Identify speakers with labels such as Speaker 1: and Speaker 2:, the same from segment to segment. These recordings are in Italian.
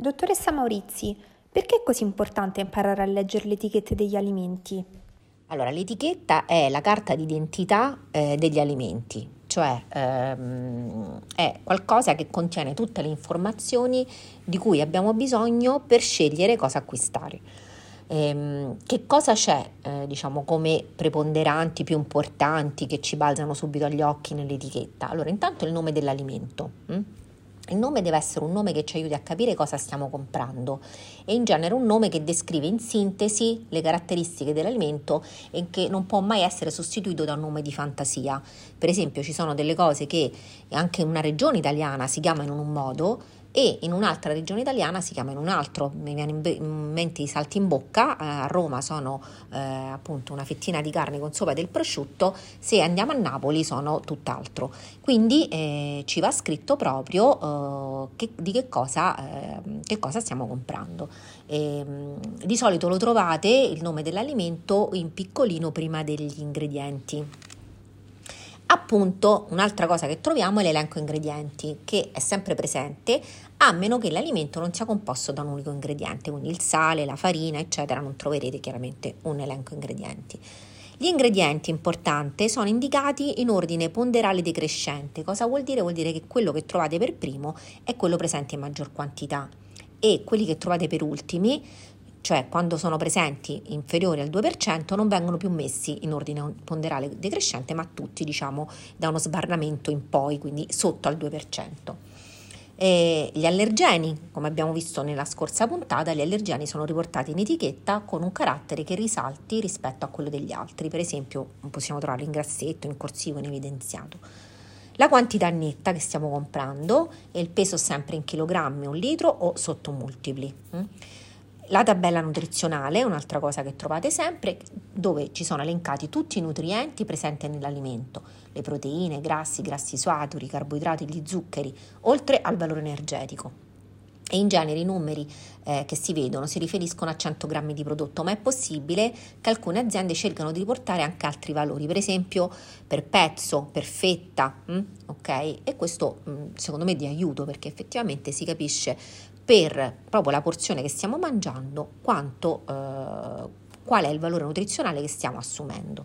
Speaker 1: Dottoressa Maurizi, perché è così importante imparare a leggere le etichette degli alimenti?
Speaker 2: Allora, l'etichetta è la carta d'identità eh, degli alimenti, cioè ehm, è qualcosa che contiene tutte le informazioni di cui abbiamo bisogno per scegliere cosa acquistare. Ehm, che cosa c'è, eh, diciamo, come preponderanti più importanti che ci balzano subito agli occhi nell'etichetta? Allora, intanto il nome dell'alimento. Hm? Il nome deve essere un nome che ci aiuti a capire cosa stiamo comprando e in genere un nome che descrive in sintesi le caratteristiche dell'alimento e che non può mai essere sostituito da un nome di fantasia. Per esempio ci sono delle cose che anche in una regione italiana si chiamano in un modo e in un'altra regione italiana si chiama in un altro, mi viene in mente i salti in bocca, eh, a Roma sono eh, appunto una fettina di carne con sopra del prosciutto, se andiamo a Napoli sono tutt'altro. Quindi eh, ci va scritto proprio eh, che, di che cosa, eh, che cosa, stiamo comprando. E, ehm, di solito lo trovate il nome dell'alimento in piccolino prima degli ingredienti. Appunto, un'altra cosa che troviamo è l'elenco ingredienti, che è sempre presente, a meno che l'alimento non sia composto da un unico ingrediente, quindi il sale, la farina, eccetera, non troverete chiaramente un elenco ingredienti. Gli ingredienti importanti sono indicati in ordine ponderale decrescente. Cosa vuol dire? Vuol dire che quello che trovate per primo è quello presente in maggior quantità e quelli che trovate per ultimi cioè quando sono presenti inferiori al 2%, non vengono più messi in ordine ponderale decrescente, ma tutti diciamo da uno sbarramento in poi, quindi sotto al 2%. E gli allergeni, come abbiamo visto nella scorsa puntata, gli allergeni sono riportati in etichetta con un carattere che risalti rispetto a quello degli altri, per esempio possiamo trovarlo in grassetto, in corsivo, in evidenziato. La quantità netta che stiamo comprando e il peso sempre in chilogrammi, un litro o sottomultipli. La tabella nutrizionale è un'altra cosa che trovate sempre, dove ci sono elencati tutti i nutrienti presenti nell'alimento, le proteine, i grassi, i grassi saturi, i carboidrati, gli zuccheri, oltre al valore energetico. E in genere i numeri eh, che si vedono si riferiscono a 100 grammi di prodotto, ma è possibile che alcune aziende cercano di riportare anche altri valori, per esempio per pezzo, per fetta, mh? Mm, ok? E questo mh, mm, secondo me è di aiuto perché effettivamente si capisce per proprio la porzione che stiamo mangiando quanto, eh, qual è il valore nutrizionale che stiamo assumendo.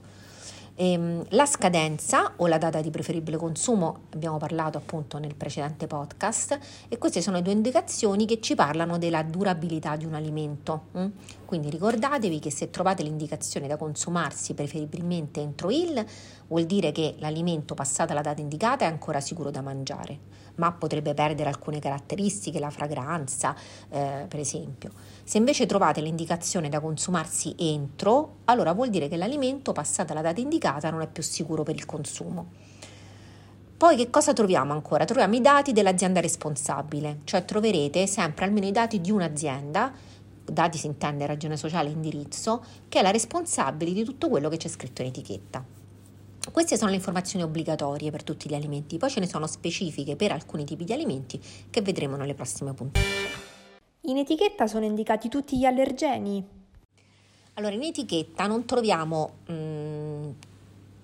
Speaker 2: Ehm, la scadenza o la data di preferibile consumo abbiamo parlato appunto nel precedente podcast e queste sono due indicazioni che ci parlano della durabilità di un alimento. Hm? Quindi ricordatevi che se trovate l'indicazione da consumarsi preferibilmente entro il, vuol dire che l'alimento passata la data indicata è ancora sicuro da mangiare ma potrebbe perdere alcune caratteristiche, la fragranza eh, per esempio. Se invece trovate l'indicazione da consumarsi entro, allora vuol dire che l'alimento passata la data indicata non è più sicuro per il consumo. Poi che cosa troviamo ancora? Troviamo i dati dell'azienda responsabile, cioè troverete sempre almeno i dati di un'azienda, dati si intende ragione sociale e indirizzo, che è la responsabile di tutto quello che c'è scritto in etichetta. Queste sono le informazioni obbligatorie per tutti gli alimenti, poi ce ne sono specifiche per alcuni tipi di alimenti che vedremo nelle prossime puntate.
Speaker 1: In etichetta sono indicati tutti gli allergeni.
Speaker 2: Allora, in etichetta non troviamo mh, mm,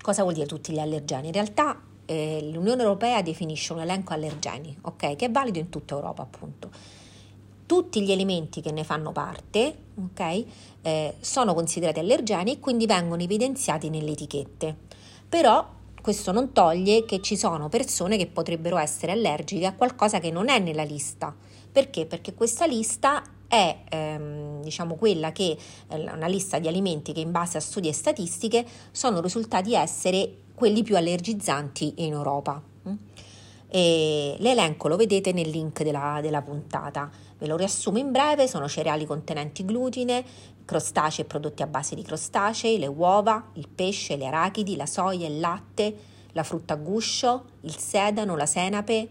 Speaker 2: cosa vuol dire tutti gli allergeni. In realtà eh, l'Unione Europea definisce un elenco allergeni, ok, che è valido in tutta Europa, appunto. Tutti gli elementi che ne fanno parte, ok, eh, sono considerati allergeni e quindi vengono evidenziati nelle etichette. Però questo non toglie che ci sono persone che potrebbero essere allergiche a qualcosa che non è nella lista. Perché? Perché questa lista è ehm, diciamo quella che è una lista di alimenti che in base a studi e statistiche sono risultati essere quelli più allergizzanti in Europa. E l'elenco lo vedete nel link della, della puntata. Ve lo riassumo in breve, sono cereali contenenti glutine, crostacei e prodotti a base di crostacei, le uova, il pesce, le arachidi, la soia, il latte, la frutta a guscio, il sedano, la senape,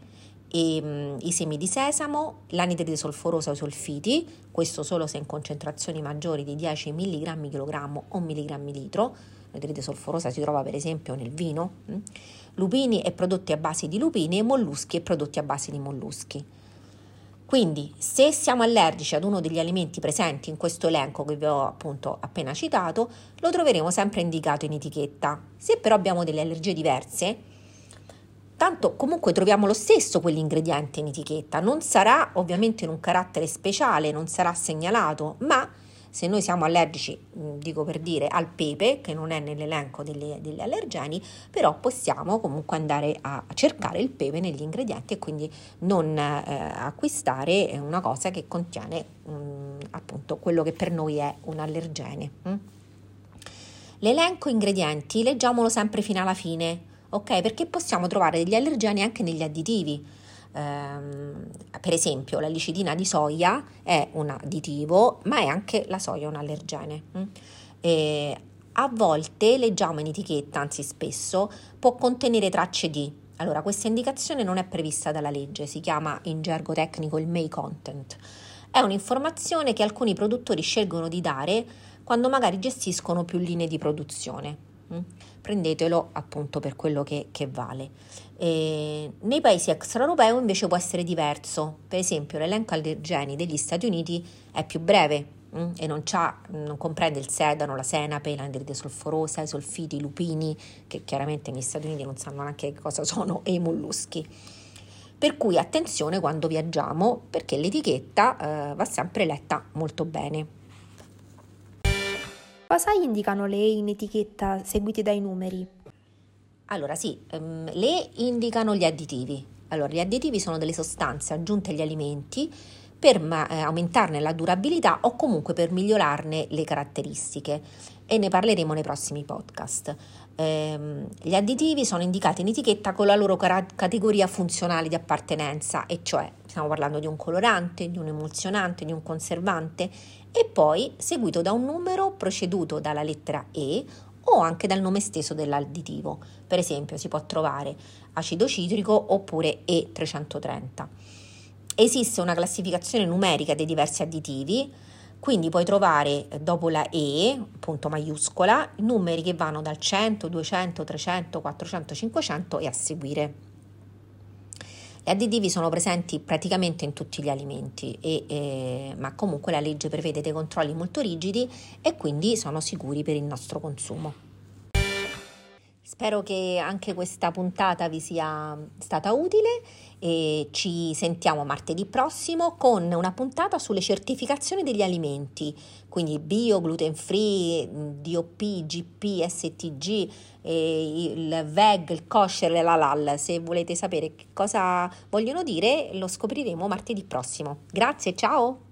Speaker 2: e, um, i semi di sesamo, l'anidride solforosa o i solfiti, questo solo se in concentrazioni maggiori di 10 mg kg o mg litro, l'anidride solforosa si trova per esempio nel vino, mm? lupini e prodotti a base di lupini e molluschi e prodotti a base di molluschi. Quindi, se siamo allergici ad uno degli alimenti presenti in questo elenco che vi ho appunto appena citato, lo troveremo sempre indicato in etichetta. Se però abbiamo delle allergie diverse, tanto comunque troviamo lo stesso quell'ingrediente in etichetta, non sarà ovviamente in un carattere speciale, non sarà segnalato, ma se noi siamo allergici, dico per dire, al pepe, che non è nell'elenco delle, degli allergeni, però possiamo comunque andare a cercare il pepe negli ingredienti e quindi non eh, acquistare una cosa che contiene mh, appunto quello che per noi è un allergene. Mh? L'elenco ingredienti leggiamolo sempre fino alla fine, ok? Perché possiamo trovare degli allergeni anche negli additivi. Um, per esempio, la licidina di soia è un additivo, ma è anche la soia un allergene. Mm? E a volte leggiamo in etichetta, anzi spesso, può contenere tracce di. Allora, questa indicazione non è prevista dalla legge, si chiama in gergo tecnico il may content. È un'informazione che alcuni produttori scelgono di dare quando magari gestiscono più linee di produzione. Mm? Prendetelo appunto per quello che, che vale. E nei paesi extraeuropei invece può essere diverso. Per esempio, l'elenco allergeni degli Stati Uniti è più breve mm, e non, non, comprende il sedano, la senape, l'anidride solforosa, i solfiti, i lupini, che chiaramente negli Stati Uniti non sanno neanche cosa sono, e i molluschi. Per cui attenzione quando viaggiamo perché l'etichetta eh, va sempre letta molto bene.
Speaker 1: Cosa indicano le E in etichetta seguite dai numeri?
Speaker 2: Allora sì, um, le indicano gli additivi. Allora, gli additivi sono delle sostanze aggiunte agli alimenti per eh, aumentarne la durabilità o comunque per migliorarne le caratteristiche e ne parleremo nei prossimi podcast. Ehm, gli additivi sono indicati in etichetta con la loro car- categoria funzionale di appartenenza, e cioè stiamo parlando di un colorante, di un emulsionante, di un conservante e poi seguito da un numero preceduto dalla lettera E o anche dal nome stesso dell'additivo. Per esempio si può trovare acido citrico oppure E330. Esiste una classificazione numerica dei diversi additivi, quindi puoi trovare dopo la E, punto maiuscola, numeri che vanno dal 100, 200, 300, 400, 500 e a seguire. Gli additivi sono presenti praticamente in tutti gli alimenti, e, eh, ma comunque la legge prevede dei controlli molto rigidi e quindi sono sicuri per il nostro consumo. Spero che anche questa puntata vi sia stata utile e ci sentiamo martedì prossimo con una puntata sulle certificazioni degli alimenti, quindi bio, gluten free, DOP, GP, STG, il VEG, il kosher e la LAL. Se volete sapere cosa vogliono dire lo scopriremo martedì prossimo. Grazie, ciao!